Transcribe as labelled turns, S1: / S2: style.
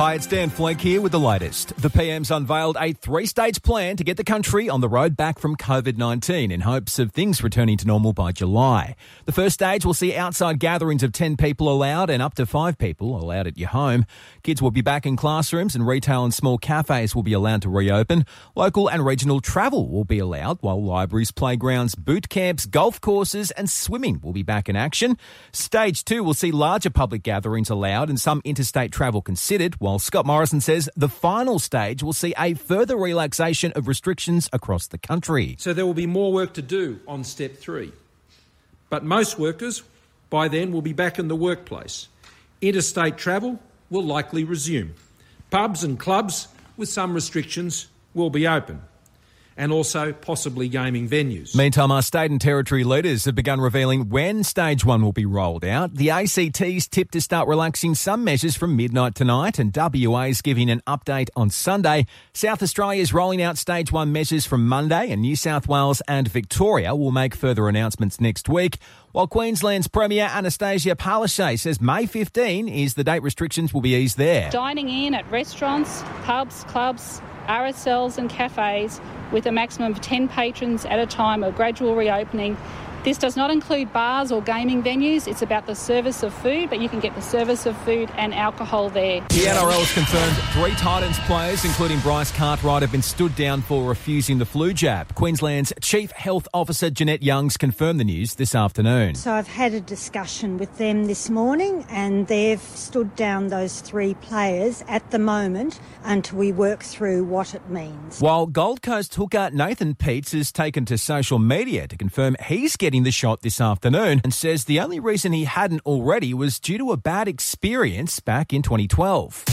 S1: Hi, it's Dan Flake here with the latest. The PM's unveiled a three stage plan to get the country on the road back from COVID 19 in hopes of things returning to normal by July. The first stage will see outside gatherings of 10 people allowed and up to five people allowed at your home. Kids will be back in classrooms and retail and small cafes will be allowed to reopen. Local and regional travel will be allowed while libraries, playgrounds, boot camps, golf courses, and swimming will be back in action. Stage two will see larger public gatherings allowed and some interstate travel considered while Scott Morrison says the final stage will see a further relaxation of restrictions across the country.
S2: So there will be more work to do on step three. But most workers by then will be back in the workplace. Interstate travel will likely resume. Pubs and clubs, with some restrictions, will be open and also possibly gaming venues.
S1: Meantime, our state and territory leaders have begun revealing when stage one will be rolled out. The ACT's tipped to start relaxing some measures from midnight tonight, and WA is giving an update on Sunday. South Australia is rolling out stage one measures from Monday, and New South Wales and Victoria will make further announcements next week. While Queensland's Premier Annastacia Palaszczuk says May 15 is the date restrictions will be eased there.
S3: Dining in at restaurants, pubs, clubs, RSLs and cafes with a maximum of 10 patrons at a time of gradual reopening this does not include bars or gaming venues. It's about the service of food, but you can get the service of food and alcohol there.
S1: The NRL has confirmed three Titans players, including Bryce Cartwright, have been stood down for refusing the flu jab. Queensland's Chief Health Officer Jeannette Young's confirmed the news this afternoon.
S4: So I've had a discussion with them this morning, and they've stood down those three players at the moment until we work through what it means.
S1: While Gold Coast hooker Nathan Peats has taken to social media to confirm he's getting getting the shot this afternoon and says the only reason he hadn't already was due to a bad experience back in 2012.